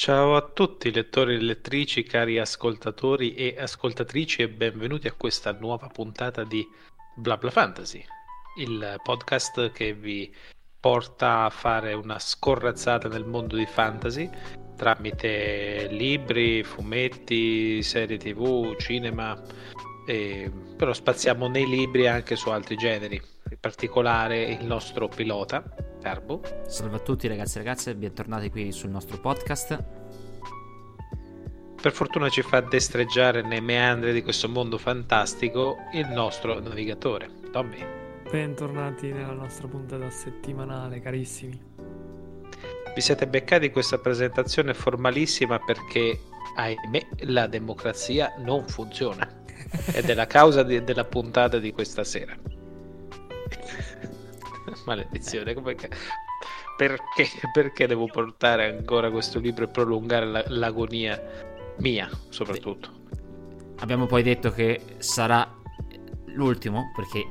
Ciao a tutti lettori e lettrici, cari ascoltatori e ascoltatrici e benvenuti a questa nuova puntata di Bla Bla Fantasy, il podcast che vi porta a fare una scorrazzata nel mondo di fantasy tramite libri, fumetti, serie tv, cinema, e... però spaziamo nei libri anche su altri generi, in particolare il nostro pilota, Carbo. Salve a tutti ragazzi e ragazze, bentornati qui sul nostro podcast. Per fortuna ci fa destreggiare nei meandri di questo mondo fantastico il nostro navigatore, Tommy. Bentornati nella nostra puntata settimanale, carissimi. Vi siete beccati questa presentazione formalissima perché, ahimè, la democrazia non funziona. Ed è la causa di, della puntata di questa sera. Maledizione, come perché, perché devo portare ancora questo libro e prolungare la, l'agonia mia, soprattutto? Abbiamo poi detto che sarà l'ultimo, perché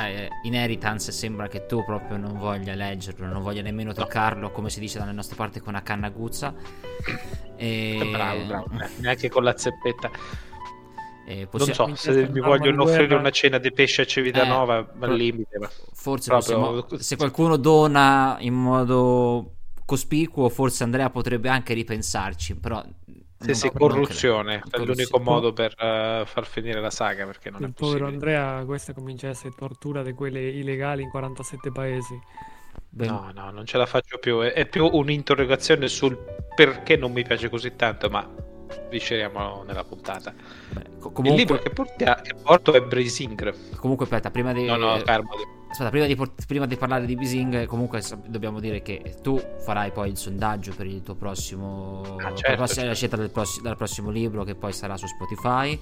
eh, Inheritance sembra che tu proprio non voglia leggerlo, non voglia nemmeno toccarlo, come si dice dalle nostre parti, con una canna aguzza. E... Bravo, bravo, neanche con la zeppetta. Eh, possiamo... Non so se mi vogliono offrire una cena di pesce a Civitanova eh, al limite. Ma forse proprio... possiamo... se qualcuno dona in modo cospicuo, forse Andrea potrebbe anche ripensarci, però sì, sì, corruzione è l'unico modo per uh, far finire la saga perché non il è povero Andrea questa comincia a essere tortura di quelle illegali in 47 paesi. Beh. no no non ce la faccio più. È, è, più un'interrogazione sul perché non mi piace così tanto ma visceriamo nella puntata Beh, comunque... il libro che, portia, che porto è Brising comunque aspetta prima di no no Carmo Aspetta, prima di, prima di, parlare di Bising, comunque dobbiamo dire che tu farai poi il sondaggio per il tuo prossimo. Ah, certo, la certo. scelta del, prossimo, del prossimo libro che poi sarà su Spotify.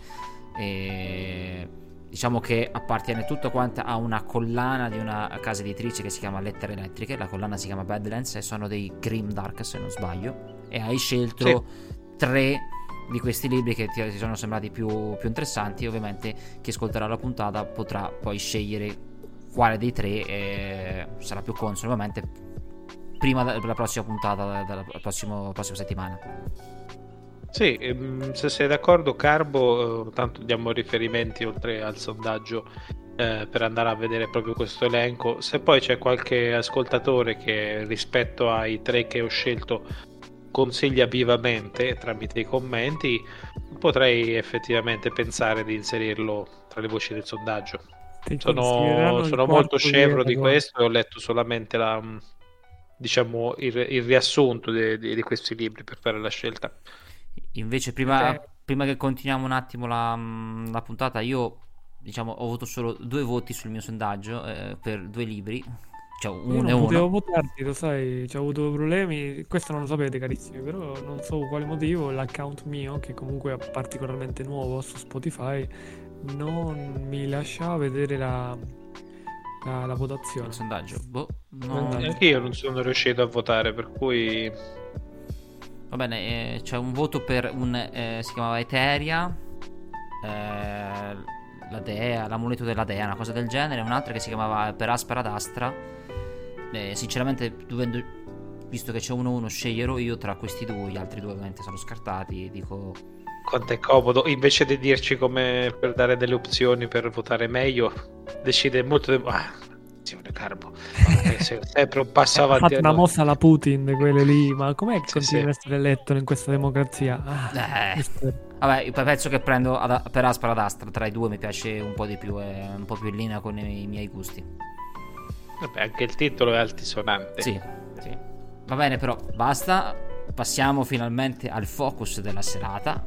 E diciamo che appartiene tutto quanto a una collana di una casa editrice che si chiama Lettere Elettriche. La collana si chiama Badlands e sono dei Grim Dark, se non sbaglio. E hai scelto sì. tre di questi libri che ti, sono sembrati più, più interessanti. Ovviamente chi ascolterà la puntata potrà poi scegliere quale dei tre eh, sarà più consono ovviamente prima della prossima puntata della prossima, prossima settimana sì, ehm, se sei d'accordo Carbo, eh, tanto diamo riferimenti oltre al sondaggio eh, per andare a vedere proprio questo elenco. Se poi c'è qualche ascoltatore che rispetto ai tre che ho scelto consiglia vivamente tramite i commenti, potrei effettivamente pensare di inserirlo tra le voci del sondaggio. Sono, sono molto scevro di questo e ho letto solamente la, diciamo, il, il riassunto di, di, di, questi libri per fare la scelta. Invece, prima, okay. prima che continuiamo un attimo la, la, puntata, io diciamo, ho avuto solo due voti sul mio sondaggio eh, per due libri. Cioè, uno non potevo uno. votarti, lo sai, ho avuto problemi. Questo non lo sapete, carissimi, però non so quale motivo. L'account mio, che comunque è particolarmente nuovo su Spotify, non mi lasciava vedere la, la, la votazione. Il sondaggio. Boh, no. Anche io non sono riuscito a votare, per cui... Va bene, eh, c'è un voto per un... Eh, si chiamava Eteria, eh, la dea, l'amuleto della dea, una cosa del genere, un'altra che si chiamava Per Aspera d'Astra. Eh, sinceramente, dovendo, visto che c'è uno uno, sceglierò io tra questi due, gli altri due ovviamente sono scartati, dico quanto è comodo. Invece di dirci come per dare delle opzioni per votare meglio, decide molto. De- ah, Carbo. sempre un passo avanti. Ha una mossa alla Putin, quelle lì. Ma com'è che sì, continua sì. a essere eletto in questa democrazia? Ah, eh. Vabbè, penso che prendo ad, per Aspera d'Astra. Tra i due mi piace un po' di più, è un po' più in linea con i, miei gusti. Vabbè, anche il titolo è altisonante. Sì, sì. Va bene, però basta. Passiamo finalmente al focus della serata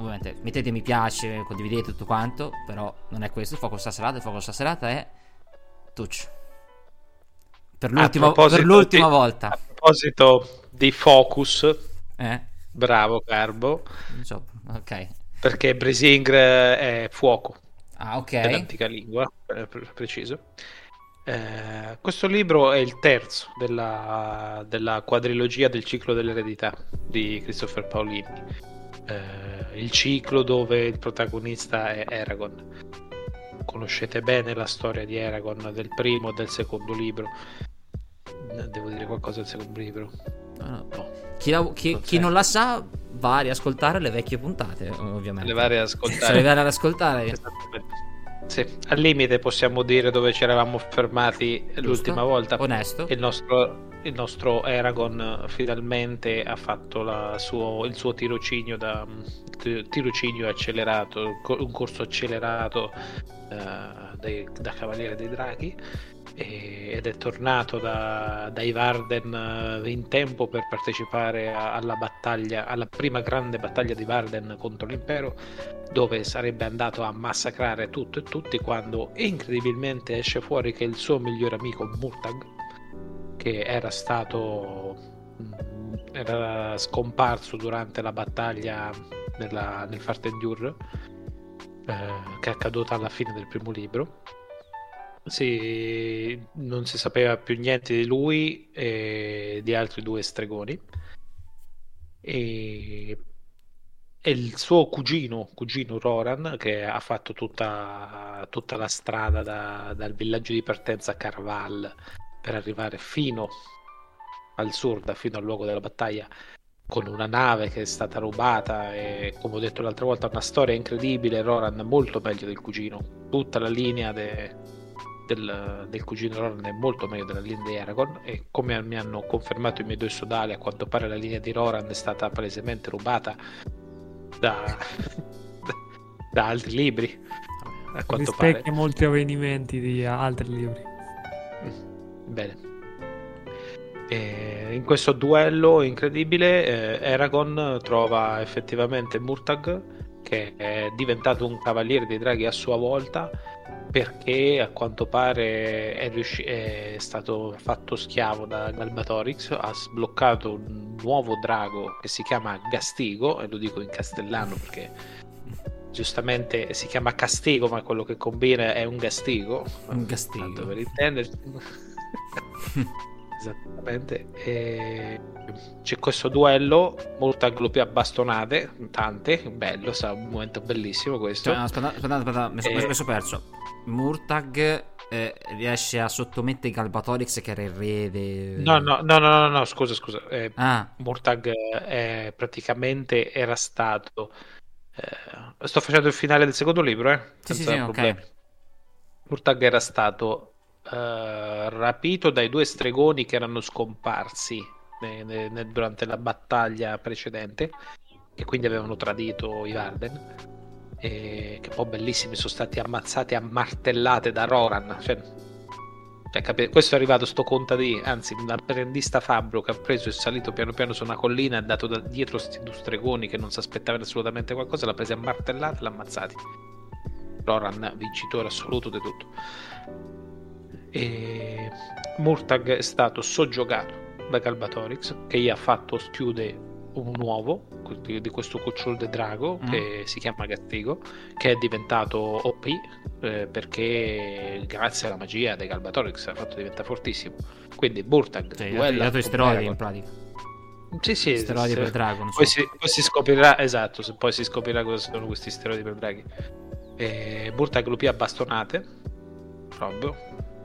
ovviamente mettete mi piace, condividete tutto quanto, però non è questo il focus serata, il focus serata è Touch. Per l'ultima, per l'ultima di, volta. A proposito di focus, eh? Bravo Carbo. Ok. Perché Brising è fuoco. Ah, ok. L'antica lingua, per preciso. Eh, questo libro è il terzo della, della quadrilogia del ciclo dell'eredità di Christopher Paolini eh, il ciclo dove il protagonista è Eragon. Conoscete bene la storia di Eragon del primo e del secondo libro. Devo dire qualcosa del secondo libro? No, no. Chi, la, chi, non, chi non, la sa va a riascoltare le vecchie puntate, ovviamente. Le va a riascoltare. Le va a riascoltare. Sì, al limite possiamo dire dove ci eravamo fermati Giusto. l'ultima volta. Onesto. Il nostro, il nostro Eragon finalmente ha fatto suo, il suo tirocinio da tirocinio accelerato, un corso accelerato uh, dei, da Cavaliere dei Draghi ed è tornato da, dai Varden eh, in tempo per partecipare alla battaglia, alla prima grande battaglia di Varden contro l'impero, dove sarebbe andato a massacrare tutto e tutti quando incredibilmente esce fuori che il suo migliore amico Murtag, che era stato mm, era scomparso durante la battaglia nella, nel Fartendur, eh, che è accaduta alla fine del primo libro sì, non si sapeva più niente di lui e di altri due stregoni. E, e il suo cugino, cugino Roran, che ha fatto tutta, tutta la strada da, dal villaggio di partenza a Carval per arrivare fino al sud, fino al luogo della battaglia, con una nave che è stata rubata e come ho detto l'altra volta una storia incredibile Roran molto meglio del cugino tutta la linea de, del, del cugino Roran è molto meglio della linea di Aragorn e come mi hanno confermato i miei due sodali a quanto pare la linea di Roran è stata palesemente rubata da, da altri libri. A quanto Rispecchia pare. molti avvenimenti di altri libri. Mm, bene. E in questo duello incredibile eh, Eragon trova effettivamente Murtag che è diventato un cavaliere dei draghi a sua volta perché a quanto pare è, riusci- è stato fatto schiavo da Galbatorix, ha sbloccato un nuovo drago che si chiama Gastigo, e lo dico in castellano perché giustamente si chiama Castigo, ma quello che combina è un Gastigo. Un Gastigo. Tanto per intenderci. Esattamente. E c'è questo duello, Murtag lo più a bastonate, tante, bello, sarà un momento bellissimo questo. Cioè, aspetta, aspetta, aspetta, mi sono e... perso. Murtag eh, riesce a sottomettere Galbatorix che era il re de... no, no, no, no, no, no, scusa, scusa. Eh, ah. Murtag eh, praticamente era stato... Eh, sto facendo il finale del secondo libro, eh? Sì, sì, sì, okay. Murtag era stato uh, rapito dai due stregoni che erano scomparsi ne, ne, durante la battaglia precedente e quindi avevano tradito i Varden e che poi bellissimi sono stati ammazzati a martellate da Roran. Cioè, cioè, capi- questo è arrivato sto contadino anzi un apprendista fabbro che ha preso e salito piano piano su una collina e è andato da dietro questi due stregoni che non si aspettavano assolutamente qualcosa l'ha preso a martellate e l'ha ammazzati. Roran vincitore assoluto di tutto e Murtag è stato soggiogato da Galbatorix che gli ha fatto schiudere un uovo di questo cucciolo de drago mm. che si chiama Gattigo che è diventato OP eh, perché grazie alla magia dei Galbatorix ha fatto diventare fortissimo quindi Murtag sì, ha dato i steroidi in pratica sì, sì, steroidi per drago. Poi, si, poi, si, scoprirà, esatto, poi si scoprirà cosa sono questi steroidi per draghi. E Burtag lo pia bastonate, proprio,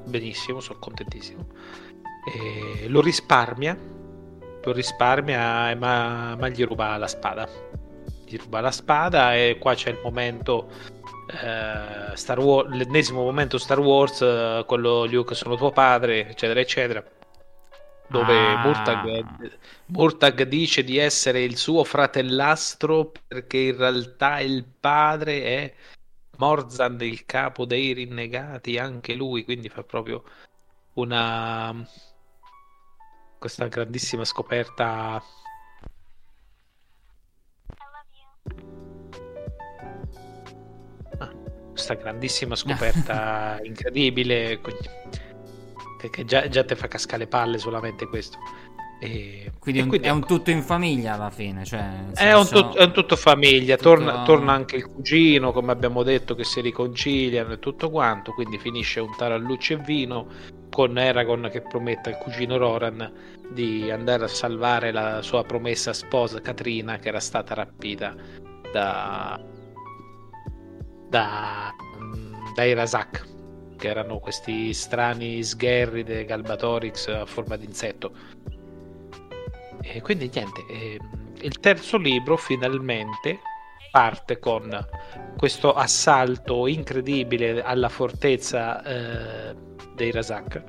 benissimo, sono contentissimo. E lo risparmia, lo risparmia ma, ma gli ruba la spada. Gli ruba la spada e qua c'è il momento eh, Star Wars, l'ennesimo momento Star Wars, eh, quello Luke sono tuo padre, eccetera, eccetera. Dove ah. Murtag, Murtag dice di essere il suo fratellastro perché in realtà il padre è Morzand, il capo dei rinnegati, anche lui, quindi fa proprio una questa grandissima scoperta. Ah, questa grandissima scoperta incredibile che, che già, già ti fa cascare le palle solamente questo e, quindi, e quindi, è un tutto in famiglia alla fine. Cioè, è, un tutto, è, un tutto, famiglia. Tutto... Torna, torna, anche il cugino, come abbiamo detto, che si riconciliano e tutto quanto. Quindi finisce un taralluccio e vino con Eragon che promette al cugino Roran di andare a salvare la sua promessa sposa Katrina, che era stata rapita da, da, dai Razak, che erano questi strani sgherri dei Galbatorix a forma di insetto E quindi niente, eh, il terzo libro finalmente parte con questo assalto incredibile alla fortezza eh, dei Razak.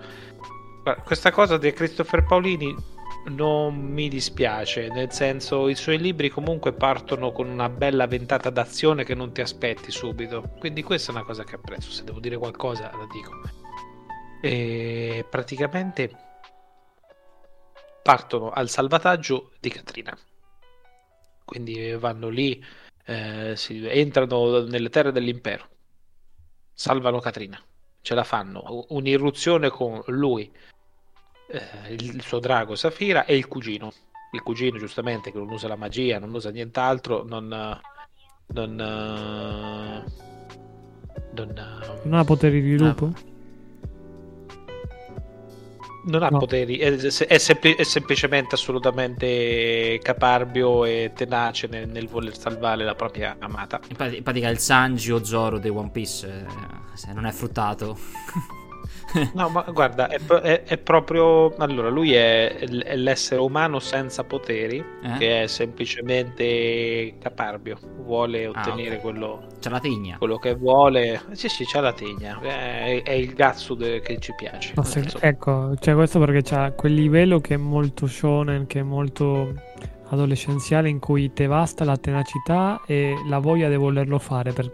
Questa cosa di Christopher Paolini non mi dispiace, nel senso i suoi libri comunque partono con una bella ventata d'azione che non ti aspetti subito, quindi questa è una cosa che apprezzo, se devo dire qualcosa la dico. E praticamente partono al salvataggio di Katrina, quindi vanno lì, eh, si, entrano nelle terre dell'impero, salvano Katrina, ce la fanno, un'irruzione con lui, eh, il suo drago Safira e il cugino. Il cugino, giustamente, che non usa la magia, non usa nient'altro, non. Non, non, non ha poteri di lupo? Non ha no. poteri, è, è, sempli- è, semplicemente assolutamente caparbio e tenace nel, nel, voler salvare la propria amata. In pratica, il Sanji o Zoro di One Piece, eh, se non è fruttato. No, ma guarda, è, è, è, proprio. Allora, lui è, è l'essere umano senza poteri, eh? che è semplicemente caparbio. Vuole ah, ottenere ah, okay. quello. C'è la tigna. Quello che vuole. Sì, sì, c'è la tigna. È, è il gazzo de... che ci piace. Se, ecco, cioè questo perché c'ha quel livello che è molto shonen, che è molto adolescenziale, in cui te basta la tenacità e la voglia di volerlo fare per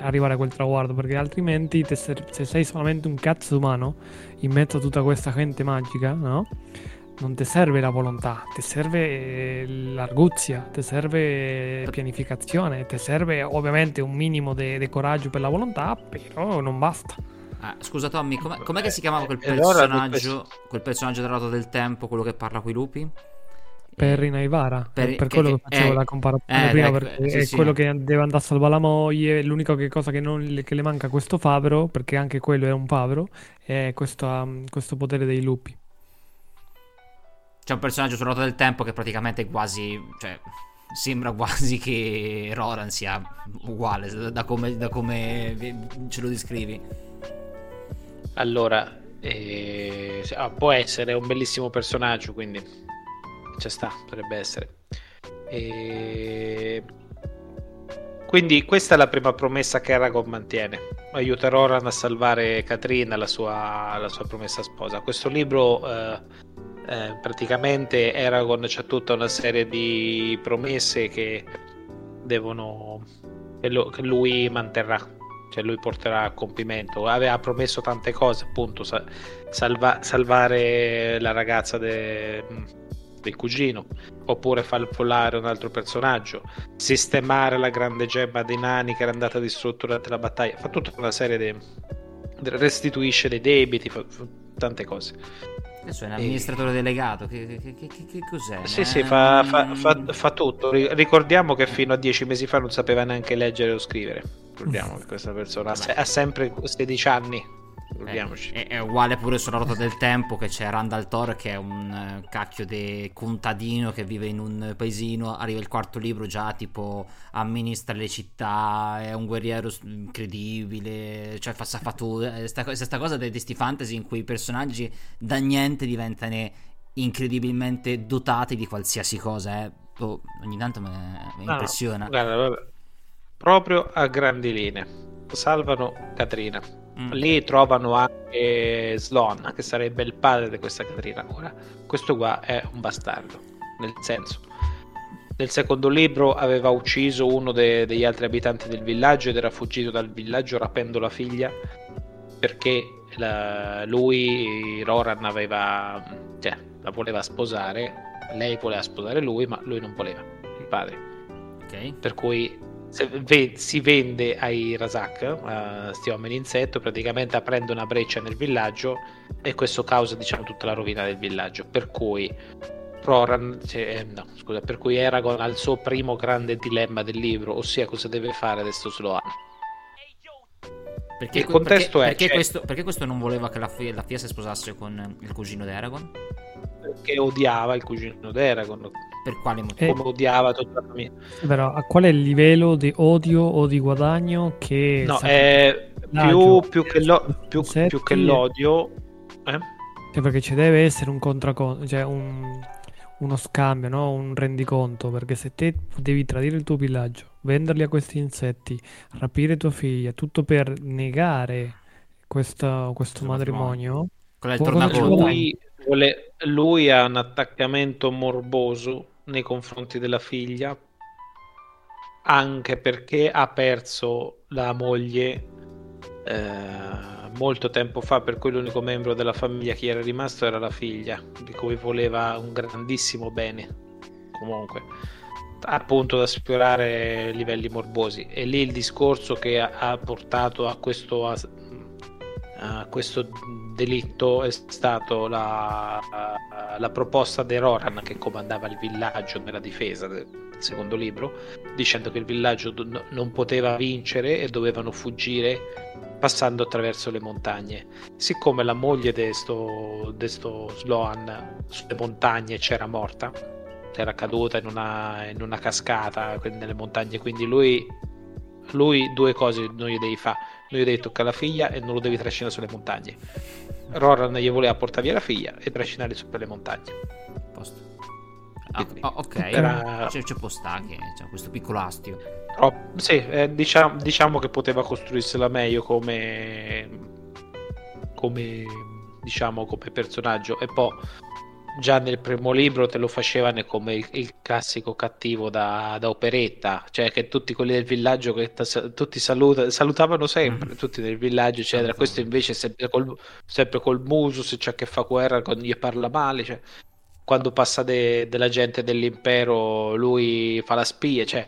arrivare a quel traguardo, perché altrimenti ser- se sei solamente un cazzo umano in mezzo a tutta questa gente magica, no? Non ti serve la volontà, ti serve eh, l'arguzia, ti serve pianificazione, ti serve ovviamente un minimo di coraggio per la volontà, però non basta. Ah, scusa Tommy, com'è, com'è, che si chiamava quel personaggio, quel personaggio del lato del tempo, quello che parla con i lupi? Per Naivara, per, per quello che, che facevo eh, la comparazione eh, prima, ecco, perché sì, è sì. quello che deve andare a salvare la moglie, l'unica cosa che, non, che, le manca a questo Favro, perché anche quello è un Favro, è questo, um, questo potere dei lupi. C'è un personaggio sul lato del tempo che praticamente quasi, cioè, sembra quasi che Roran sia uguale da come, da come ce lo descrivi. Allora, eh, può essere un bellissimo personaggio, quindi ci sta, potrebbe essere. E... Quindi questa è la prima promessa che Aragorn mantiene. Aiuta Roran a salvare Katrina, la sua, la sua promessa sposa. Questo libro eh, eh, praticamente Aragorn c'ha tutta una serie di promesse che devono che, lo, che lui manterrà cioè lui porterà a compimento aveva promesso tante cose appunto salva, salvare la ragazza de, del cugino, oppure far volare un altro personaggio, sistemare la grande gemma dei nani che era andata distrutta durante la battaglia, fa tutta una serie di... restituisce dei debiti, fa, fa tante cose. Adesso è un amministratore e... delegato, che, che, che, che, cos'è? Sì, eh... sì, fa, fa, fa, fa, tutto. Ricordiamo che fino a dieci mesi fa non sapeva neanche leggere o scrivere. Ricordiamo che questa persona ha sempre 16 anni Ricordiamoci. È, è, uguale pure sulla ruota del tempo che c'è Randall Thor che è un uh, cacchio di contadino che vive in un paesino, arriva il quarto libro già tipo amministra le città, è un guerriero incredibile, cioè fa, fa tutto, questa cosa di questi fantasy in cui i personaggi da niente diventano incredibilmente dotati di qualsiasi cosa, eh. oh, ogni tanto mi impressiona. No, guarda. Proprio a grandi linee. Salvano Katrina Mm. Lì trovano anche Sloan, che sarebbe il padre di questa Caterina. Ora, questo qua è un bastardo, nel senso. Nel secondo libro aveva ucciso uno de- degli altri abitanti del villaggio ed era fuggito dal villaggio rapendo la figlia perché la- lui, Roran, aveva, cioè, la voleva sposare. Lei voleva sposare lui, ma lui non voleva, il padre. Okay. Per cui si vende ai Razak, a sti uomini insetto, praticamente aprendo una breccia nel villaggio e questo causa diciamo tutta la rovina del villaggio. Per cui Roran, cioè, eh, no, scusa, per cui Eragon ha il suo primo grande dilemma del libro, ossia cosa deve fare adesso Sloan. Perché, il contesto perché, è perché, cioè, questo, perché questo non voleva che la, figlia, la figlia si sposasse con il cugino di? Perché odiava il cugino di per quale motivo? Come odiava tutta la famiglia. Però a qual è il livello di odio o di guadagno che... No, è più, più, che, lo, più, più che l'odio... Eh? Cioè perché ci deve essere un contraconto, cioè un, uno scambio, no? un rendiconto, perché se te devi tradire il tuo villaggio, venderli a questi insetti, rapire tua figlia, tutto per negare questa, questo matrimonio, tornaconto? Lui, vuole, lui ha un attaccamento morboso nei confronti della figlia, anche perché ha perso la moglie eh, molto tempo fa, per cui l'unico membro della famiglia che era rimasto era la figlia, di cui voleva un grandissimo bene. Comunque, appunto da sfiorare livelli morbosi. E lì il discorso che ha, portato a questo, a, a questo delitto è stato la, la proposta di Roran che comandava il villaggio nella difesa del secondo libro, dicendo che il villaggio non poteva vincere e dovevano fuggire passando attraverso le montagne. Siccome la moglie di questo Sloan sulle montagne c'era morta, era caduta in una, in una cascata nelle montagne, quindi lui, lui due cose non gli devi fare, non gli devi toccare la figlia e non lo devi trascinare sulle montagne. Roran gli voleva portare via la figlia e trascinare su per le montagne. Posto. Ah, oh, ok, era... c'è, c'è può stare che c'è questo piccolo astio. Oh, sì, eh, diciamo, diciamo, che poteva costruirsela meglio come, come, diciamo, come personaggio e poi già nel primo libro te lo facevano come il, il classico cattivo da, da, operetta, cioè che tutti quelli del villaggio che t- tutti saluta, salutavano sempre, mm. tutti nel villaggio, eccetera. Questo invece sempre col, sempre col muso, se c'è che fa guerra, gli parla male, cioè, quando passa de, della gente dell'impero lui fa la spia, cioè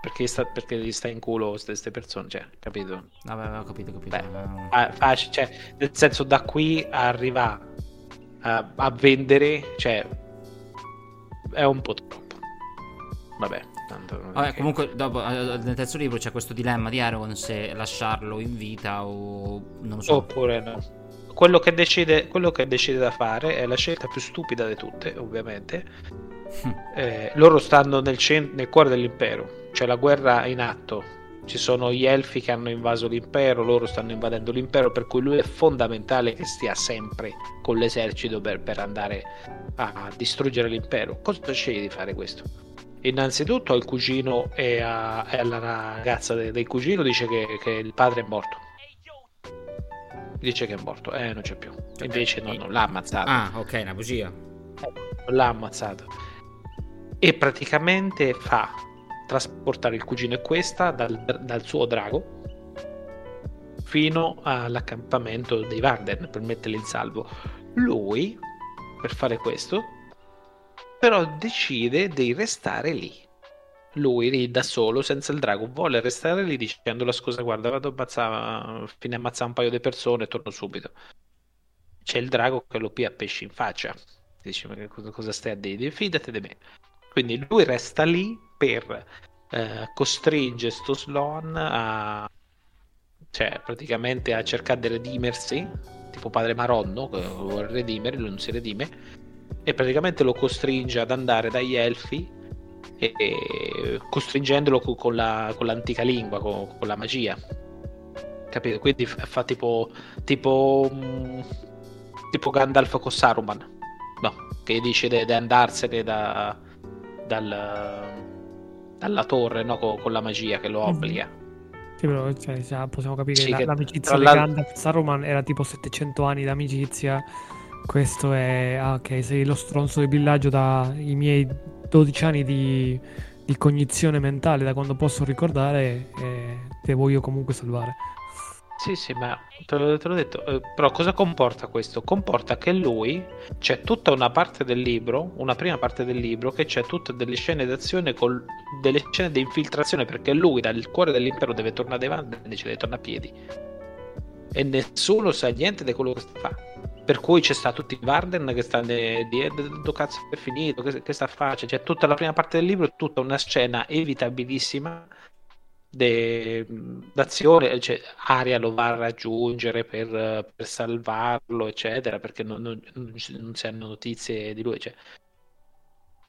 perché, sta, perché gli sta in culo queste persone, cioè, capito? Vabbè, ho capito, capito. Beh, facile, cioè, nel senso da qui arriva a, a vendere, cioè, è un po' troppo. Vabbè, tanto Vabbè, comunque dopo, eh, nel terzo libro c'è questo dilemma di Aragorn se lasciarlo in vita o non lo so. Oppure no. Quello che, decide, quello che decide da fare è la scelta più stupida di tutte, ovviamente. eh, loro stanno nel, cent- nel cuore dell'impero c'è la guerra in atto. Ci sono gli elfi che hanno invaso l'impero, loro stanno invadendo l'impero, per cui lui è fondamentale che stia sempre con l'esercito per, per andare a distruggere l'impero. Cosa sceglie di fare questo? Innanzitutto al cugino e, a, e alla ragazza de, del cugino dice che, che, il padre è morto. Dice che è morto, eh, non c'è più. Invece no, non l'ha ammazzato. Ah, ok, una bugia. L'ha ammazzato. E praticamente fa trasportare il cugino e questa dal, dal suo drago fino all'accampamento dei Varden per metterli in salvo. Lui, per fare questo, però decide di restare lì. Lui lì da solo, senza il drago, vuole restare lì dicendo la scusa, guarda, vado a ammazzare, fine ammazzare un paio di persone e torno subito. C'è il drago che lo pia pesci in faccia. Dice, ma cosa stai a dire? Fidate di me. Quindi lui resta lì per eh, costringe sto Sloan a cioè praticamente a cercare di redimersi tipo padre Maronno che vuole redimere lui non si redime e praticamente lo costringe ad andare dagli elfi e, e costringendolo con, con, la, con, l'antica lingua con, con, la magia. Capito? Quindi fa tipo tipo mm, tipo Gandalf con Saruman. No, che decide di andarsene da, dal dalla torre no? con, con, la magia che lo mhm. obbliga. Sì, però cioè, possiamo capire sì, che l'amicizia di la... Gandalf Saruman era tipo 700 anni d'amicizia. Questo è. Ah, ok, sei lo stronzo del villaggio dai miei 12 anni di, di cognizione mentale, da quando posso ricordare, e te voglio comunque salvare. Sì, sì, ma te l'ho, te l'ho detto. Eh, però cosa comporta questo? Comporta che lui c'è tutta una parte del libro, una prima parte del libro, che c'è tutte delle scene d'azione con delle scene di infiltrazione, perché lui dal cuore dell'impero deve tornare avanti e decide di tornare a piedi. E nessuno sa niente di quello che fa. Per cui c'è sta tutti i Varden che stanno di dove cazzo è finito, che, che sta fare? C'è tutta la prima parte del libro, tutta una scena evitabilissima de, d'azione, cioè, Aria lo va a raggiungere per, per salvarlo, eccetera, perché non, non, non, si hanno notizie di lui. Cioè.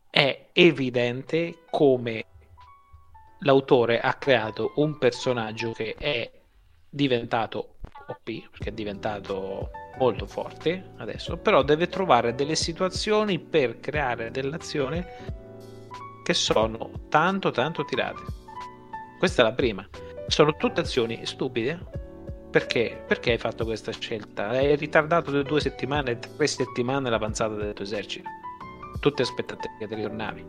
È evidente come l'autore ha creato un personaggio che è diventato OP perché è diventato molto forte adesso, però deve trovare delle situazioni per creare dell'azione che sono tanto tanto tirate. Questa è la prima. Sono tutte azioni stupide. Perché? Perché hai fatto questa scelta? Hai ritardato di due settimane, tre settimane l'avanzata del tuo esercito. Tutte aspettative che ritornavi.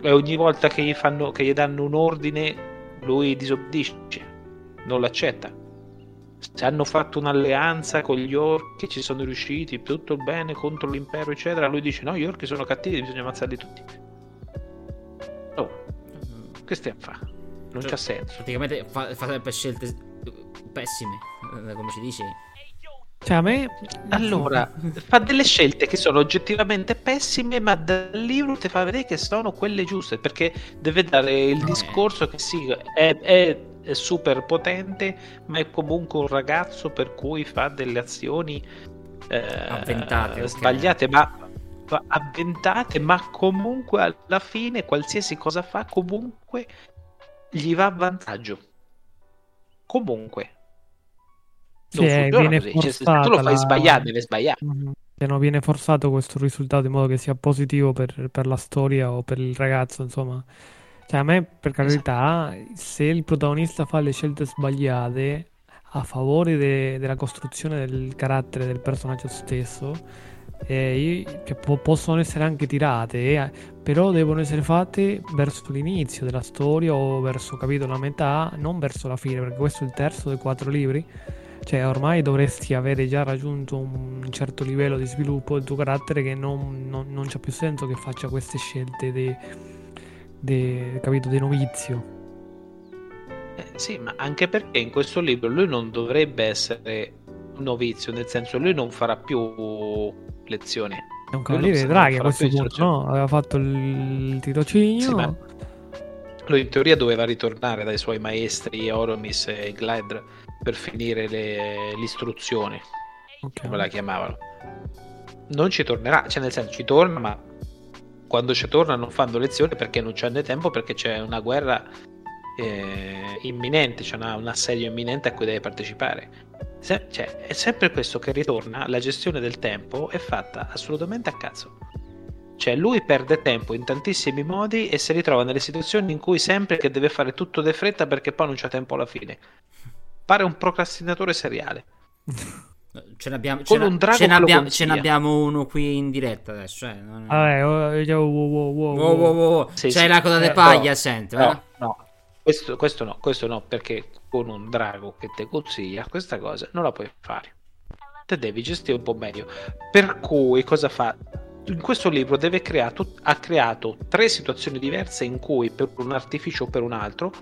E ogni volta che gli, fanno, che gli danno un ordine, lui disobbedisce, non l'accetta se hanno fatto un'alleanza con gli orchi, ci sono riusciti, tutto bene contro l'impero, eccetera, lui dice no, gli orchi sono cattivi, bisogna ammazzarli tutti. Oh, che stiamo a fare? Non cioè, c'ha senso. Praticamente fa, fa sempre scelte pessime, eh, come ci dici. Cioè, a me. Allora, fa delle scelte che sono oggettivamente pessime, ma dal libro ti fa vedere che sono quelle giuste. Perché deve dare il discorso che sì, è, è è super potente, ma è comunque un ragazzo per cui fa delle azioni eh, avventate, sbagliate, okay. ma avventate, ma comunque alla fine qualsiasi cosa fa, comunque gli va a vantaggio. Comunque. Sì, viene cioè, se tu lo fai la... sbagliare, deve sbagliare. Se non viene forzato questo risultato in modo che sia positivo per, per la storia o per il ragazzo, insomma cioè, a me, per carità, se il protagonista fa le scelte sbagliate a favore de- della costruzione del carattere del personaggio stesso, eh, che po- possono essere anche tirate, eh, però devono essere fatte verso l'inizio della storia o verso, capito, la metà, non verso la fine, perché questo è il terzo dei quattro libri. Cioè, ormai dovresti avere già raggiunto un certo livello di sviluppo del tuo carattere che non, non, non c'è più senso che faccia queste scelte di de, capito, di novizio. Eh, sì, ma anche perché in questo libro lui non dovrebbe essere un novizio, nel senso lui non farà più lezioni. È un cavaliere dei draghi a questo punto, no? Aveva fatto il tirocinio. Sì, ma lui in teoria doveva ritornare dai suoi maestri Oromis e Gledr per finire le, l'istruzione, okay. come la chiamavano. Non ci tornerà, cioè nel senso ci torna, ma quando ci torna non fanno lezione perché non c'è né tempo perché c'è una guerra eh, imminente, c'è una, un assedio imminente a cui deve partecipare. Se, cioè, è sempre questo che ritorna, la gestione del tempo è fatta assolutamente a cazzo. Cioè, lui perde tempo in tantissimi modi e si ritrova nelle situazioni in cui sempre che deve fare tutto de fretta perché poi non c'è tempo alla fine. Pare un procrastinatore seriale. Ce n'abbiamo, ce, un ce, n'abbiamo, ce n'abbiamo uno qui in diretta adesso. Eh. Non... Vabbè, oh, oh, oh, wow, wow, wow, wow. Sì, C'hai sì. la coda di paglia, no, senti. No, eh? no. Questo, questo, no, questo no, perché con un drago che ti consiglia questa cosa non la puoi fare. Te devi gestire un po' meglio. Per cui cosa fa? In questo libro creato, ha creato tre situazioni diverse in cui per un artificio o per un altro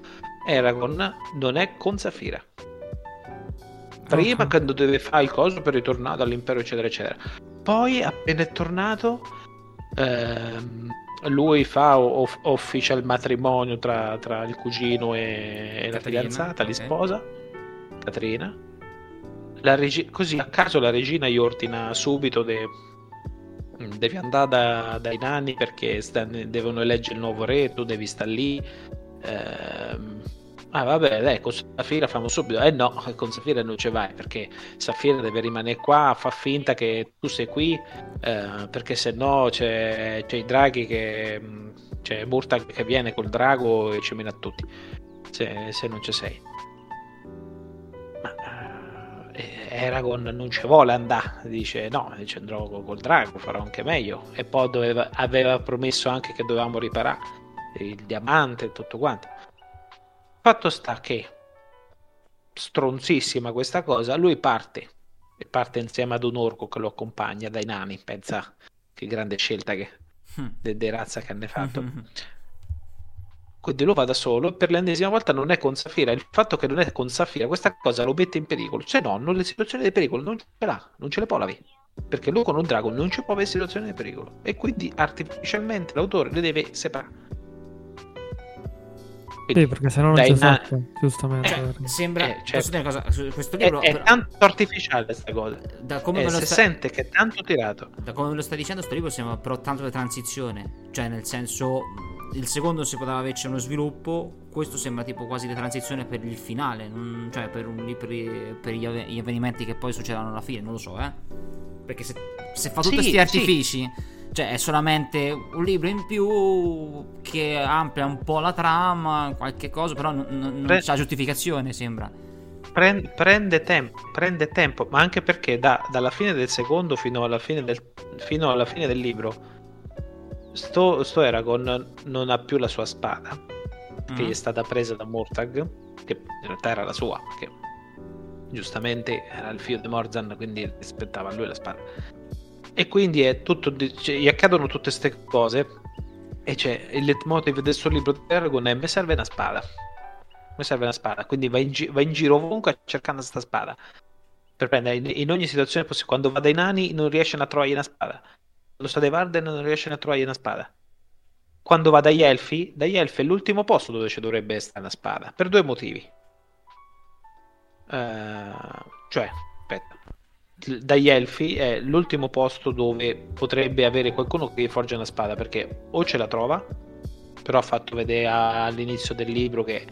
Eragon non è con Safira prima okay. quando deve fare il coso per ritornare dall'impero eccetera eccetera poi appena è tornato ehm, lui fa off- official matrimonio tra, tra, il cugino e, e la fidanzata, okay. li sposa Caterina regi- così a caso la regina gli ordina subito de- devi andare da, dai nani perché st- devono eleggere il nuovo re tu devi stare lì ehm, Ah vabbè, dai, con Safira famo subito. Eh no, con Safira non ci vai perché Safira deve rimanere qua, fa finta che tu sei qui, eh, perché se no c'è, c'è i draghi che... C'è Murta che viene col drago e ci mena tutti, se, se non ci sei. Ma eh, Eragon non ci vuole andare, dice no, ci andrò col drago, farò anche meglio. E poi doveva, aveva promesso anche che dovevamo riparare il diamante e tutto quanto Fatto sta che stronzissima questa cosa, lui parte e parte insieme ad un orco che lo accompagna dai nani, pensa che grande scelta che mm. de, de razza che hanno fatto. Mm-hmm. Quindi lui va da solo e per l'ennesima volta non è con Safira. Il fatto che non è con Safira, questa cosa lo mette in pericolo. Cioè, no, non le situazioni di pericolo non ce l'ha, non ce le può avere. Perché lui con un drago non ci può avere situazioni di pericolo. E quindi artificialmente l'autore le deve separare. Sì, perché se no non c'è na- giustamente. Eh, sembra... Eh, certo. cosa, questo libro... È, è tanto artificiale questa cosa. Da come eh, me lo si sta... sente che è tanto tirato. Da come me lo stai dicendo, questo libro sembra però tanto di transizione. Cioè, nel senso... il secondo si poteva averci uno sviluppo, questo sembra tipo quasi la transizione per il finale, non, cioè per, un, per, per gli, gli, avvenimenti che poi succedono alla fine, non lo so, eh. Perché se, se fa tutti questi sì, artifici, sì. Cioè è solamente un libro in più che amplia un po' la trama, qualche cosa, però non, non Pre- c'ha giustificazione, sembra. Prende, prende, tempo, prende tempo, ma anche perché da, dalla fine del secondo fino alla fine del, fino alla fine del libro sto, sto Eragon non ha più la sua spada, mm. che gli è stata presa da Mortag, che in realtà era la sua, perché giustamente era il figlio di Morzan, quindi rispettava a lui la spada. E quindi è tutto, cioè, gli accadono tutte queste cose e c'è il leitmotiv del suo libro di Eragon è mi serve una spada. Mi serve una spada, quindi va in, gi- va in giro ovunque cercando questa spada. Per prendere in, in ogni situazione possibile. Quando va dai nani non riescono a trovare una spada lo sta dei Varden non riesce a trovare una spada. Quando va dagli Elfi, dagli Elfi è l'ultimo posto dove ci dovrebbe essere una spada, per due motivi. Uh, cioè, aspetta, dagli Elfi è l'ultimo posto dove potrebbe avere qualcuno che forgia una spada, perché o ce la trova, però ha fatto vedere all'inizio del libro che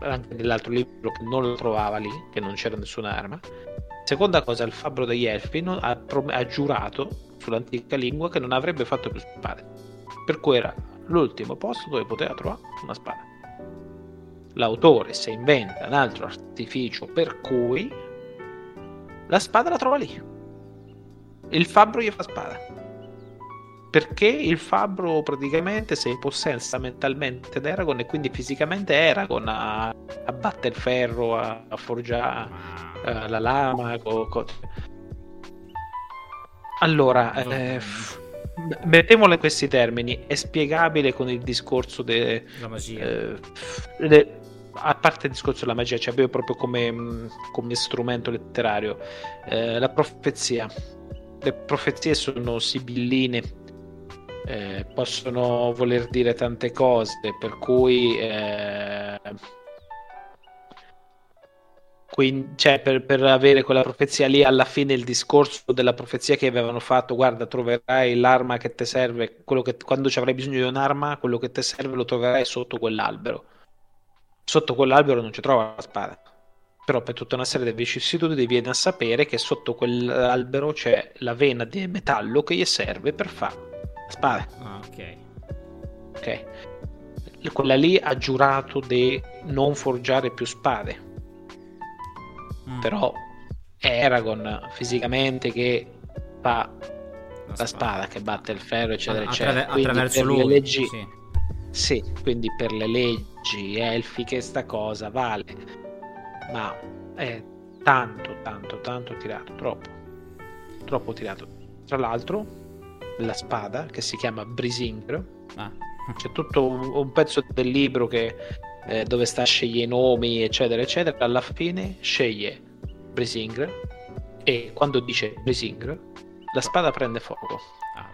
anche nell'altro libro che non lo trovava lì, che non c'era nessuna arma. Seconda cosa, il fabbro degli Elfi non, ha, ha giurato sull'antica lingua che non avrebbe fatto più spade. Per cui era l'ultimo posto dove poteva trovare una spada. L'autore si inventa un altro artificio per cui la spada la trova lì. Il fabbro gli fa spada. Perché il fabbro praticamente si impossessa mentalmente d'Eragon e quindi fisicamente Eragon a, a battere il ferro, a, a forgiare uh, la lama. Co, co, allora, eh, mettiamolo in questi termini, è spiegabile con il discorso de, la magia. Eh, de, a parte il discorso della magia, cioè proprio come, come strumento letterario, eh, la profezia. Le profezie sono sibilline, eh, possono voler dire tante cose, per cui eh, quindi, cioè, per, per, avere quella profezia lì, alla fine il discorso della profezia che avevano fatto, guarda, troverai l'arma che ti serve, che, quando ci avrai bisogno di un'arma, quello che ti serve lo troverai sotto quell'albero. Sotto quell'albero non ci trova la spada. Però per tutta una serie di vicissitudini viene a sapere che sotto quell'albero c'è la vena di metallo che gli serve per fare la spada. Ah, ok. Ok. Quella lì ha giurato di non forgiare più spade mm. però è Aragon fisicamente che fa la, la spada. spada. che batte il ferro eccetera eccetera Attraver- attraverso lui leggi, sì. Sì. quindi per le leggi elfiche sta cosa vale ma è tanto tanto tanto tirato troppo troppo tirato tra l'altro la spada che si chiama Brisingr ah. c'è tutto un, un pezzo del libro che eh, dove sta sceglie i nomi, eccetera, eccetera, alla fine sceglie Brisingr e quando dice Brisingr la spada prende fuoco. Ah.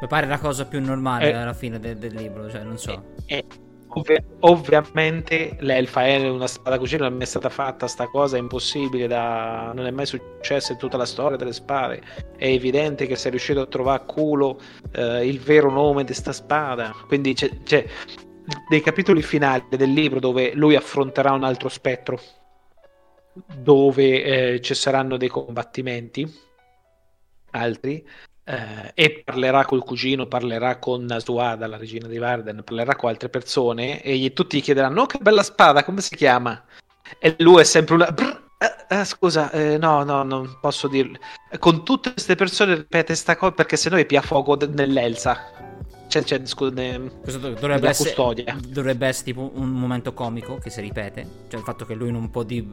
Mi pare la cosa più normale eh, alla fine de- del libro, cioè non so. Eh, ovvi- ovviamente l'elfa è una spada cucina, non è mai stata fatta sta cosa, è impossibile, da... non è mai successo in tutta la storia delle spade. È evidente che sei riuscito a trovare a culo eh, il vero nome di sta spada. Quindi c'è, c'è dei capitoli finali del libro dove lui affronterà un altro spettro, dove eh, ci saranno dei combattimenti, altri, eh, e parlerà col cugino, parlerà con Nasuada, la regina di Varden, parlerà con altre persone e gli, tutti gli chiederanno: Oh, che bella spada, come si chiama? E lui è sempre una. Brr, eh, eh, scusa, eh, no, no, non posso dirlo. Con tutte queste persone ripete sta cosa perché se no pia fuoco nell'Elsa. Cioè, cioè scusa, dovrebbe essere, custodia. Dovrebbe essere tipo un momento comico che si ripete. Cioè il fatto che lui non può dire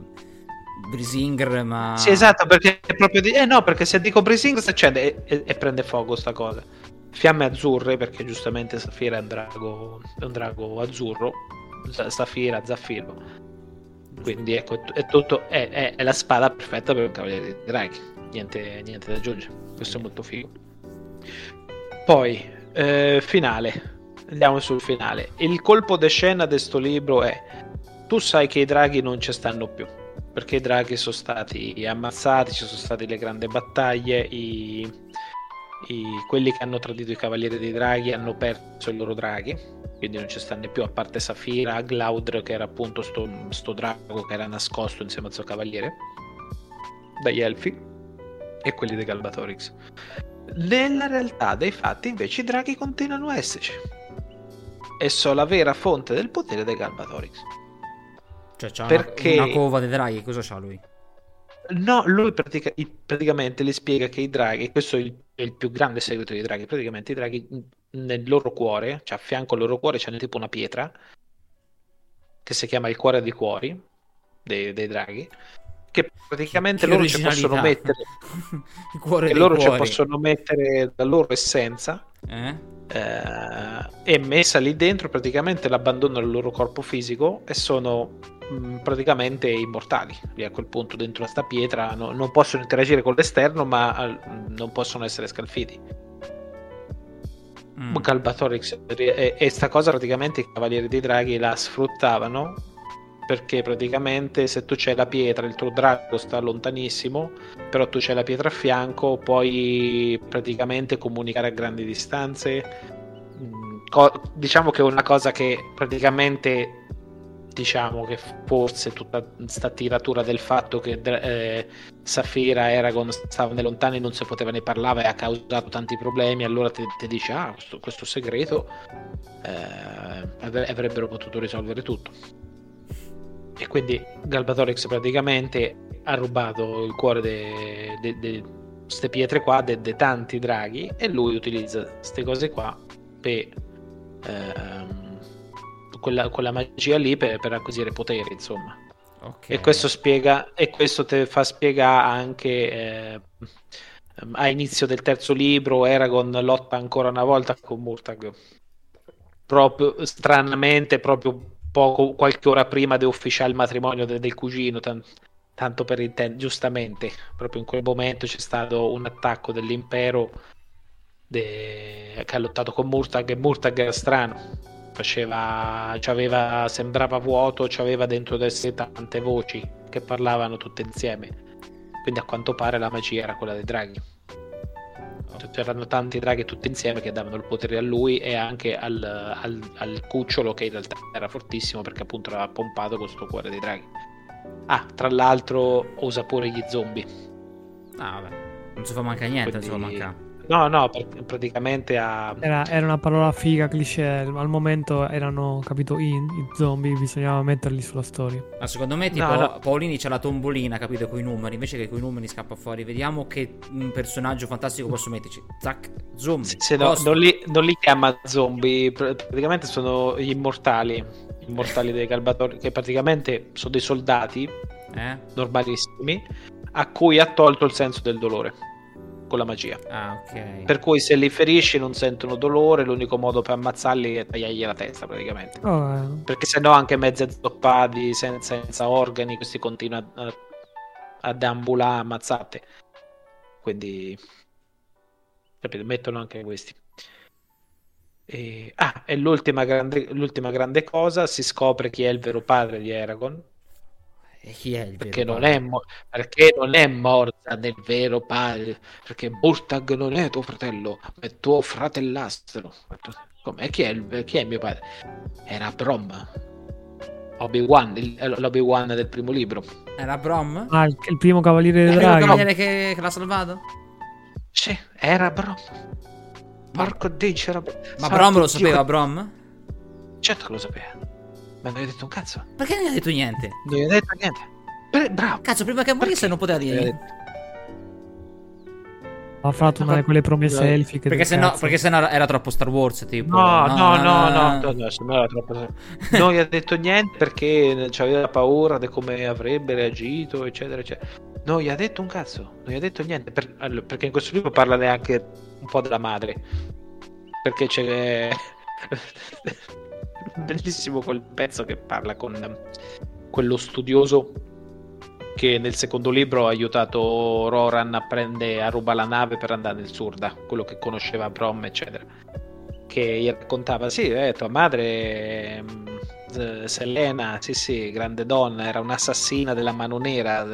Brisinger, ma... Sì, esatto, perché è proprio di... Eh no, perché se dico Brisinger succede e, e, e prende fuoco sta cosa. Fiamme azzurre, perché giustamente Safira è un drago, è un drago azzurro. Safira, Zaffiro. Quindi ecco, è, tutto, è, è, è, la spada perfetta per un cavaliere di draghi. Niente, niente da aggiungere. Questo è molto figo. Poi, eh, finale. Andiamo sul finale. Il colpo di scena di sto libro è: tu sai che i draghi non ci stanno più. Perché i draghi sono stati ammazzati, ci sono state le grandi battaglie, i, I, quelli che hanno tradito i Cavalieri dei Draghi hanno perso i loro draghi, quindi non ci stanno più, a parte Safira, Glaudr, che era appunto sto, sto drago che era nascosto insieme al suo cavaliere, dagli Elfi, e quelli dei Galbatorix. Nella realtà dei fatti, invece, i draghi continuano a esserci. E sono la vera fonte del potere dei Galbatorix. Cioè, c'ha Perché... una, una cova dei draghi, cosa c'ha lui? No, lui pratica, praticamente le spiega che i draghi, questo è il, è il, più grande segreto dei draghi, praticamente i draghi nel loro cuore, cioè a fianco al loro cuore c'è tipo una pietra che si chiama il cuore dei cuori dei, dei draghi, che praticamente che loro ci possono mettere il cuore che loro cuori. ci possono mettere la loro essenza eh? Eh, e messa lì dentro praticamente l'abbandonano il loro corpo fisico e sono mh, praticamente immortali lì a quel punto dentro questa pietra no, non possono interagire con l'esterno ma uh, non possono essere scalfiti mm. Galbatorix e, e sta cosa praticamente i Cavalieri dei Draghi la sfruttavano perché praticamente se tu c'hai la pietra, il tuo drago sta lontanissimo, però tu c'hai la pietra a fianco, puoi praticamente comunicare a grandi distanze. Mm, co- diciamo che è una cosa che praticamente diciamo che forse tutta questa tiratura del fatto che eh, Safira e Aragon stavano lontani e non si poteva ne parlare e ha causato tanti problemi allora ti, ti dice ah questo, questo segreto eh, avrebbero potuto risolvere tutto e quindi Galbatorix praticamente ha rubato il cuore di queste pietre qua, dei tanti draghi, e lui utilizza queste cose qua per ehm, quella, quella, magia lì per, per acquisire potere, insomma. Okay. E questo spiega, e questo ti fa spiegare anche eh, a inizio del terzo libro Eragon lotta ancora una volta con Murtag proprio stranamente proprio poco, qualche ora prima dell'ufficiale matrimonio de, del cugino, tan, tanto per intendere, giustamente, proprio in quel momento c'è stato un attacco dell'impero de, che ha lottato con Murtag e Murtag era strano, faceva, aveva, sembrava vuoto, aveva dentro di sé tante voci che parlavano tutte insieme, quindi a quanto pare la magia era quella dei draghi c'erano tanti draghi tutti insieme che davano il potere a lui e anche al, al, al, cucciolo che in realtà era fortissimo perché appunto aveva pompato questo cuore dei draghi. Ah, tra l'altro usa pure gli zombie. Ah, vabbè. Non si fa manca niente, Quindi... non si fa manca. No, no, praticamente ha... Era, era, una parola figa, cliché. Al momento erano, capito, i, i zombie, bisognava metterli sulla storia. Ma secondo me, tipo, no, no. Paolini c'ha la tombolina, capito, con i numeri. Invece che con i numeri scappa fuori. Vediamo che un personaggio fantastico posso metterci. Zac, zombie. Se, se no, non, li, non li chiama zombie, praticamente sono gli immortali. Gli immortali dei Galbatori, che praticamente sono dei soldati eh? normalissimi, a cui ha tolto il senso del dolore con la magia. Ah, ok. Per cui se li ferisci non sentono dolore, l'unico modo per ammazzarli è tagliargli la testa praticamente. Oh, eh. Perché sennò anche mezzi azzoppati, senza, senza organi, questi continuano a, a deambulare ammazzate. Quindi capite, mettono anche questi. E... Ah, e l'ultima grande, l'ultima grande cosa, si scopre chi è il vero padre di Eragon e chi è il perché non è, mo- perché non è morta nel vero padre, perché Murtag non è tuo fratello, è tuo fratellastro. Come? Chi è, il, chi è mio padre? Era Brom. Obi-Wan, il, eh, l'Obi-Wan del primo libro. Era Brom? Ah, il, il primo cavaliere del drago. Il cavaliere che, che l'ha salvato? Sì, era Brom. Porco Dio, c'era... Ma Brom lo sapeva, Brom? Certo che lo sapeva. Ma non gli hai detto un cazzo. Perché non gli hai detto niente? Non gli hai detto niente. Beh, bravo. Cazzo, prima che morisse non poteva dire niente. Ha fatto una di quelle promesse no. elfiche. Perché se, no, perché se no era troppo Star Wars. Tipo, no, no, no, no, no, no, no era troppo... non gli ha detto niente perché aveva paura di come avrebbe reagito, eccetera, eccetera. Non gli ha detto un cazzo, non gli ha detto niente. Per... perché in questo libro parla neanche un po' della madre. Perché c'è bellissimo quel pezzo che parla con quello studioso che nel secondo libro ha aiutato Roran a prendere a rubare la nave per andare nel Surda, quello che conosceva Brom, eccetera. Che gli raccontava: Sì, eh, tua madre, eh, Selena, sì, sì, grande donna, era un'assassina della mano nera,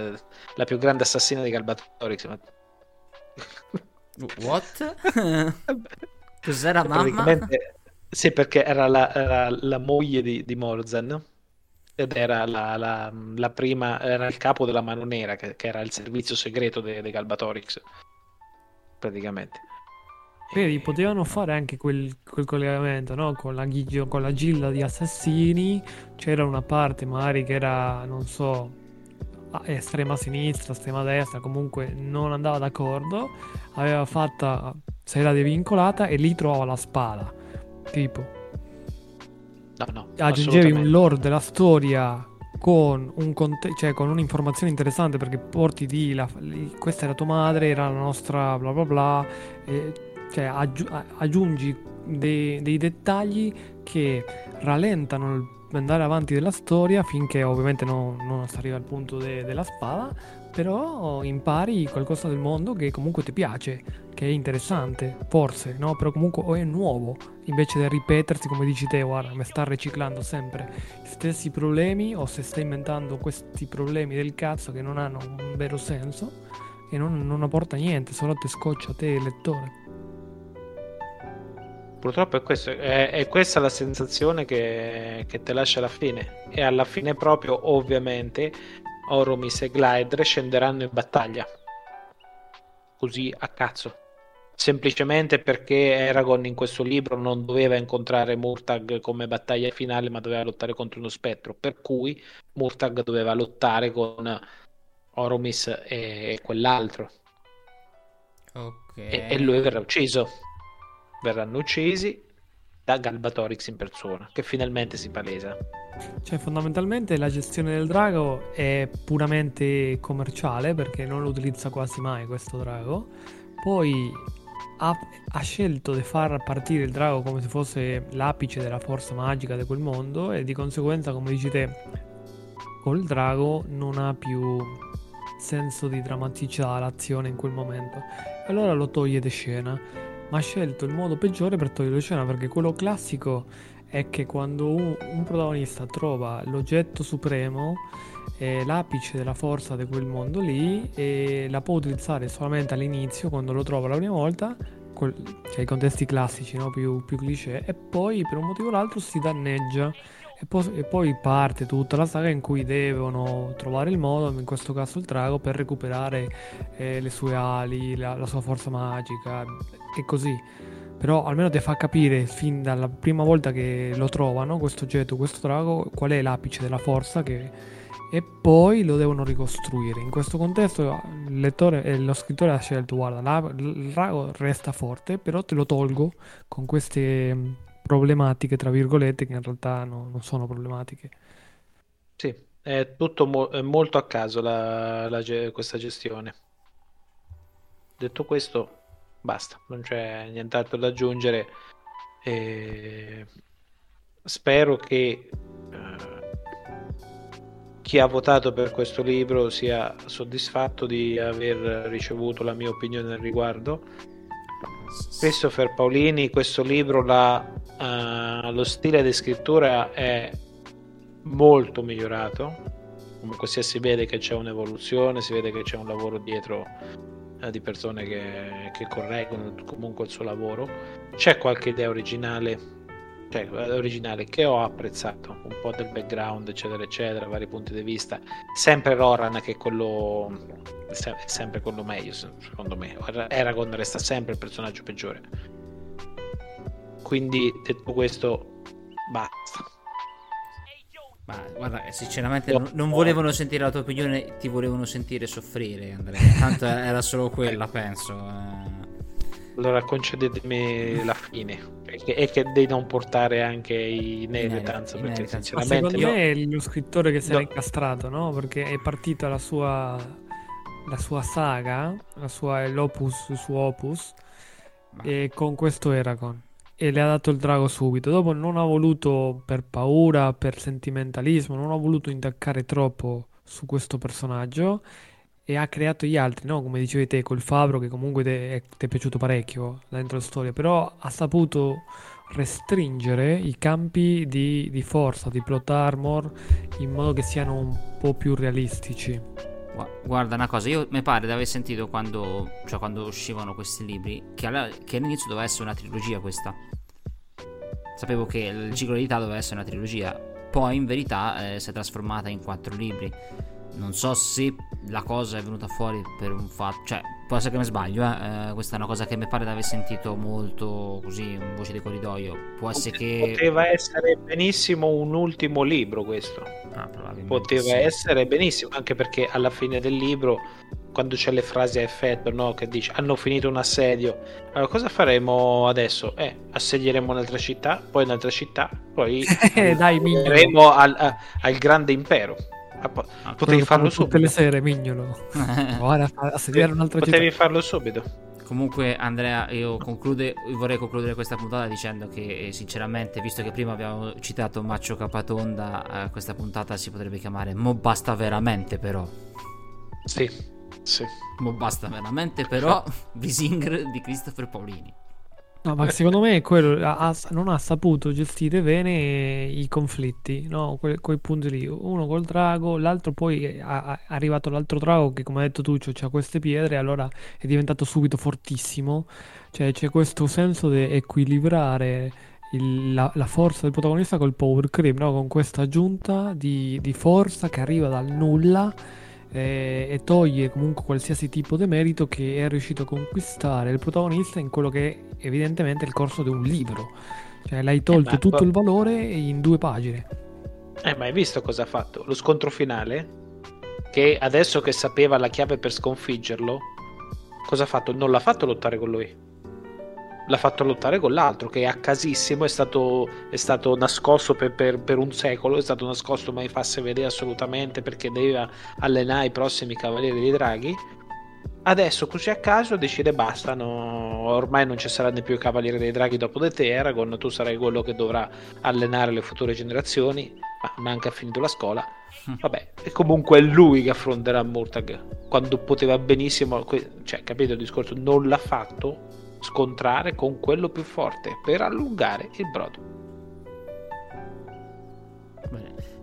la più grande assassina di Galbatorix. What? Cos'era mamma? Sì, perché era la, era la moglie di, di Morzen ed era la, la, la, prima, era il capo della mano nera, che, che era il servizio segreto dei de Galbatorix, praticamente. Vedi, potevano fare anche quel, quel collegamento, no? Con la, con la gilda di assassini, c'era una parte magari che era, non so, estrema sinistra, estrema destra, comunque non andava d'accordo, aveva fatta, se era devincolata e lì trovava la spada, tipo. No, no, aggiungevi un lore della storia con, un conte- cioè con un'informazione interessante perché porti di la, questa era tua madre, era la nostra bla bla bla, e, cioè aggi- aggiungi dei, dei dettagli che rallentano il andare avanti della storia finché ovviamente no, non si arriva al punto de- della spada, però impari qualcosa del mondo che comunque ti piace, che è interessante, forse, no? Però comunque o è nuovo, invece di ripetersi come dici te, guarda, mi sta riciclando sempre gli stessi problemi o se sta inventando questi problemi del cazzo che non hanno un vero senso e non, non apporta niente, solo ti scoccia te lettore. Purtroppo è, questo, è, è questa la sensazione che, che te lascia alla fine. E alla fine proprio, ovviamente, Oromis e Glide scenderanno in battaglia. Così a cazzo. Semplicemente perché Eragon in questo libro non doveva incontrare Murtag come battaglia finale, ma doveva lottare contro uno spettro. Per cui Murtag doveva lottare con Oromis e, e quell'altro. Ok. E, e lui verrà ucciso verranno uccisi da Galbatorix in persona, che finalmente si palesa. Cioè, fondamentalmente la gestione del drago è puramente commerciale perché non lo utilizza quasi mai questo drago. Poi ha, ha, scelto di far partire il drago come se fosse l'apice della forza magica di quel mondo e di conseguenza, come dici te, col drago non ha più senso di drammaticità l'azione in quel momento. Allora lo toglie di scena ma ha scelto il modo peggiore per togliere scena perché quello classico è che quando un, un protagonista trova l'oggetto supremo eh, l'apice della forza di quel mondo lì e la può utilizzare solamente all'inizio quando lo trova la prima volta col, cioè i contesti classici no? più, più cliché e poi per un motivo o l'altro si danneggia e poi, e poi, parte tutta la saga in cui devono trovare il modo, in questo caso il drago, per recuperare eh, le sue ali, la, la, sua forza magica e così. Però almeno ti fa capire fin dalla prima volta che lo trovano, questo oggetto, questo drago, qual è l'apice della forza che... e poi lo devono ricostruire. In questo contesto il lettore, eh, lo scrittore ha scelto, guarda, la, il drago resta forte, però te lo tolgo con queste problematiche, tra virgolette, che in realtà no, non sono problematiche. Sì, è tutto mo- è molto a caso la, la, questa gestione. Detto questo, basta, non c'è nient'altro da aggiungere. E spero che eh, chi ha votato per questo libro sia soddisfatto di aver ricevuto la mia opinione al riguardo. Christopher Paolini, questo libro la uh, lo stile di scrittura è molto migliorato. Comunque sia si vede che c'è un'evoluzione si vede che c'è un lavoro dietro uh, di persone che, che, correggono comunque il suo lavoro. C'è qualche idea originale cioè, originale che ho apprezzato un po' del background eccetera eccetera vari punti di vista sempre Roran che è quello è sempre quello meglio secondo me Eragon resta sempre il personaggio peggiore quindi detto questo, basta. Ma guarda, sinceramente non, non, volevano sentire la tua opinione, ti volevano sentire soffrire, Andrea. Tanto era solo quella, penso. Allora concedetemi la fine e che, di non portare anche i Neretanz perché sinceramente secondo io... me è lo scrittore che si era incastrato no? perché è partita la sua la sua saga la sua, l'opus il suo opus Ma... e con questo Eragon e le ha dato il drago subito. Dopo non ha voluto, per paura, per sentimentalismo, non ha voluto intaccare troppo su questo personaggio e ha creato gli altri, no? Come dicevi te, col Fabro che comunque ti è piaciuto parecchio dentro la storia, però ha saputo restringere i campi di, di forza, di plot armor, in modo che siano un po' più realistici. Guarda una cosa, io mi pare di aver sentito quando, cioè quando uscivano questi libri che, alla, che all'inizio doveva essere una trilogia questa. Sapevo che il ciclo di età doveva essere una trilogia, poi in verità eh, si è trasformata in quattro libri. Non so se la cosa è venuta fuori per un fatto, cioè può essere che mi sbaglio, eh? Eh, questa è una cosa che mi pare di aver sentito molto così, in voce di corridoio. Può essere che. Poteva essere benissimo un ultimo libro questo. Ah, Poteva sì. essere benissimo, anche perché alla fine del libro, quando c'è le frasi a effetto, no? Che dice hanno finito un assedio. Allora, cosa faremo adesso? Eh, assedieremo un'altra città, poi un'altra città, poi andremo al, al grande impero. Ah, potevi farlo subito. Tutte le sere, mignolo. Ora a sedere un'altra Potevi città. farlo subito. Comunque, Andrea, io conclude, vorrei concludere questa puntata dicendo che, eh, sinceramente, visto che prima abbiamo citato Maccio Capatonda, eh, questa puntata si potrebbe chiamare Mo basta veramente, però. Sì, sì. Mo basta veramente, però. Visingr di Christopher Paolini. No, ma secondo me quello ha, non ha saputo gestire bene i conflitti, no? Que, quei punti lì. Uno col drago, l'altro poi è, arrivato l'altro drago che, come hai detto tu, ha queste pietre, allora è diventato subito fortissimo. Cioè, c'è questo senso di equilibrare il, la, la, forza del protagonista col power creep, no? Con questa aggiunta di, di forza che arriva dal nulla eh, e toglie comunque qualsiasi tipo di merito che è riuscito a conquistare il protagonista in quello che è evidentemente il corso di un libro. Cioè l'hai tolto eh, tutto ma... il valore in due pagine. Eh, ma hai visto cosa ha fatto? Lo scontro finale? Che adesso che sapeva la chiave per sconfiggerlo, cosa ha fatto? Non l'ha fatto lottare con lui l'ha fatto lottare con l'altro che a casissimo è stato, è stato nascosto per, per, per, un secolo è stato nascosto mai fasse vedere assolutamente perché doveva allenare i prossimi cavalieri dei draghi. Adesso così a caso decide basta no, ormai non ci saranno più i cavalieri dei draghi dopo di te Aragorn tu sarai quello che dovrà allenare le future generazioni. Ma manca finito la scuola. Vabbè e comunque è lui che affronterà Murtag quando poteva benissimo cioè capito il discorso? Non l'ha fatto scontrare con quello più forte per allungare il brodo.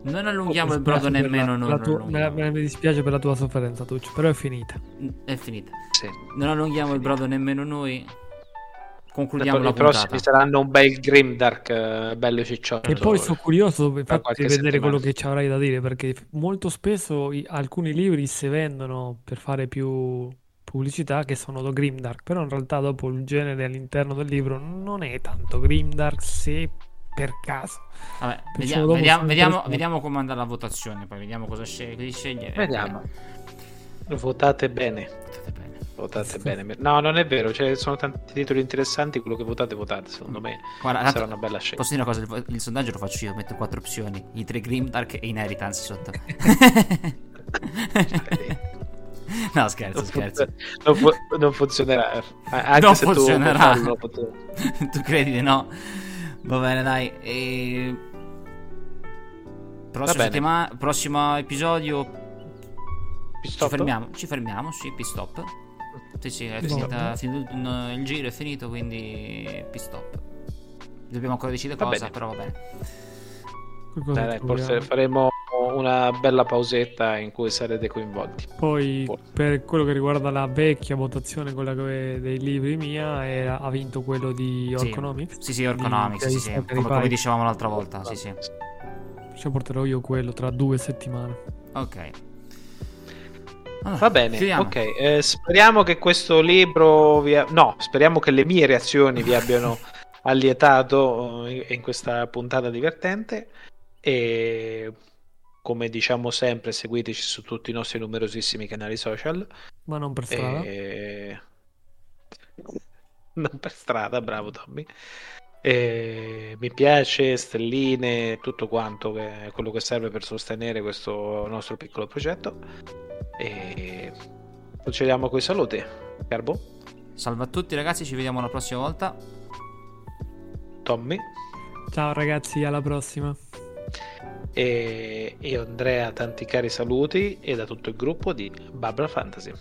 Non allunghiamo il brodo nemmeno noi. La tua, me, me, mi dispiace per la tua sofferenza, Tuccio, però è finita. È finita. Sì. Non allunghiamo il brodo nemmeno noi. Concludiamo la I puntata. prossimi saranno un bel Grimdark uh, bello cicciotto. E poi sono curioso di vedere settimana. quello che ci avrai da dire, perché molto spesso i, alcuni libri si vendono per fare più pubblicità che sono do Grimdark, però in realtà dopo il genere all'interno del libro non è tanto Grimdark se per caso. Vabbè, vediamo, vediamo, vediamo, vediamo, come andrà la votazione, poi vediamo cosa sceglie. sceglie vediamo. Votate bene. Votate bene. Votate bene. No, non è vero, cioè, sono tanti titoli interessanti, quello che votate votate, secondo me Guarda, sarà tanto, una bella scelta. Posso dire una cosa, il, il, sondaggio lo faccio io, metto quattro opzioni, i tre Grimdark e Inheritance sotto. No, scherzo, non scherzo. non, fu- non, funzionerà. Anche non se funzionerà. Tu, tu credi di no? Va bene, dai. E... Prossima settimana, prossimo episodio. Ci fermiamo, ci fermiamo, sì, pit Sì, sì, è finita, finito, no, il giro è finito, quindi pit stop. Dobbiamo ancora decidere va cosa, bene. però va bene. Dai, forse faremo una bella pausetta in cui sarete coinvolti. Poi, forse. per quello che riguarda la vecchia votazione, quella dei libri mia, era, ha vinto quello di Orconomics. Sì, sì, Orconomics, sì, sì, come, come, dicevamo l'altra volta. Sì, sì. Ci porterò io quello tra due settimane. Ok. Allora, Va bene, finiamo. ok. Eh, speriamo che questo libro vi ha... No, speriamo che le mie reazioni vi abbiano allietato eh, in questa puntata divertente. E come diciamo sempre, seguiteci su tutti i nostri numerosissimi canali social. Ma non per strada. E... Non per strada, bravo Tommy. E mi piace, stelline, tutto quanto che è quello che serve per sostenere questo nostro piccolo progetto. E procediamo con i saluti. Carbo. Salve a tutti ragazzi, ci vediamo la prossima volta. Tommy. Ciao ragazzi, alla prossima. E io Andrea tanti cari saluti e da tutto il gruppo di Babra Fantasy.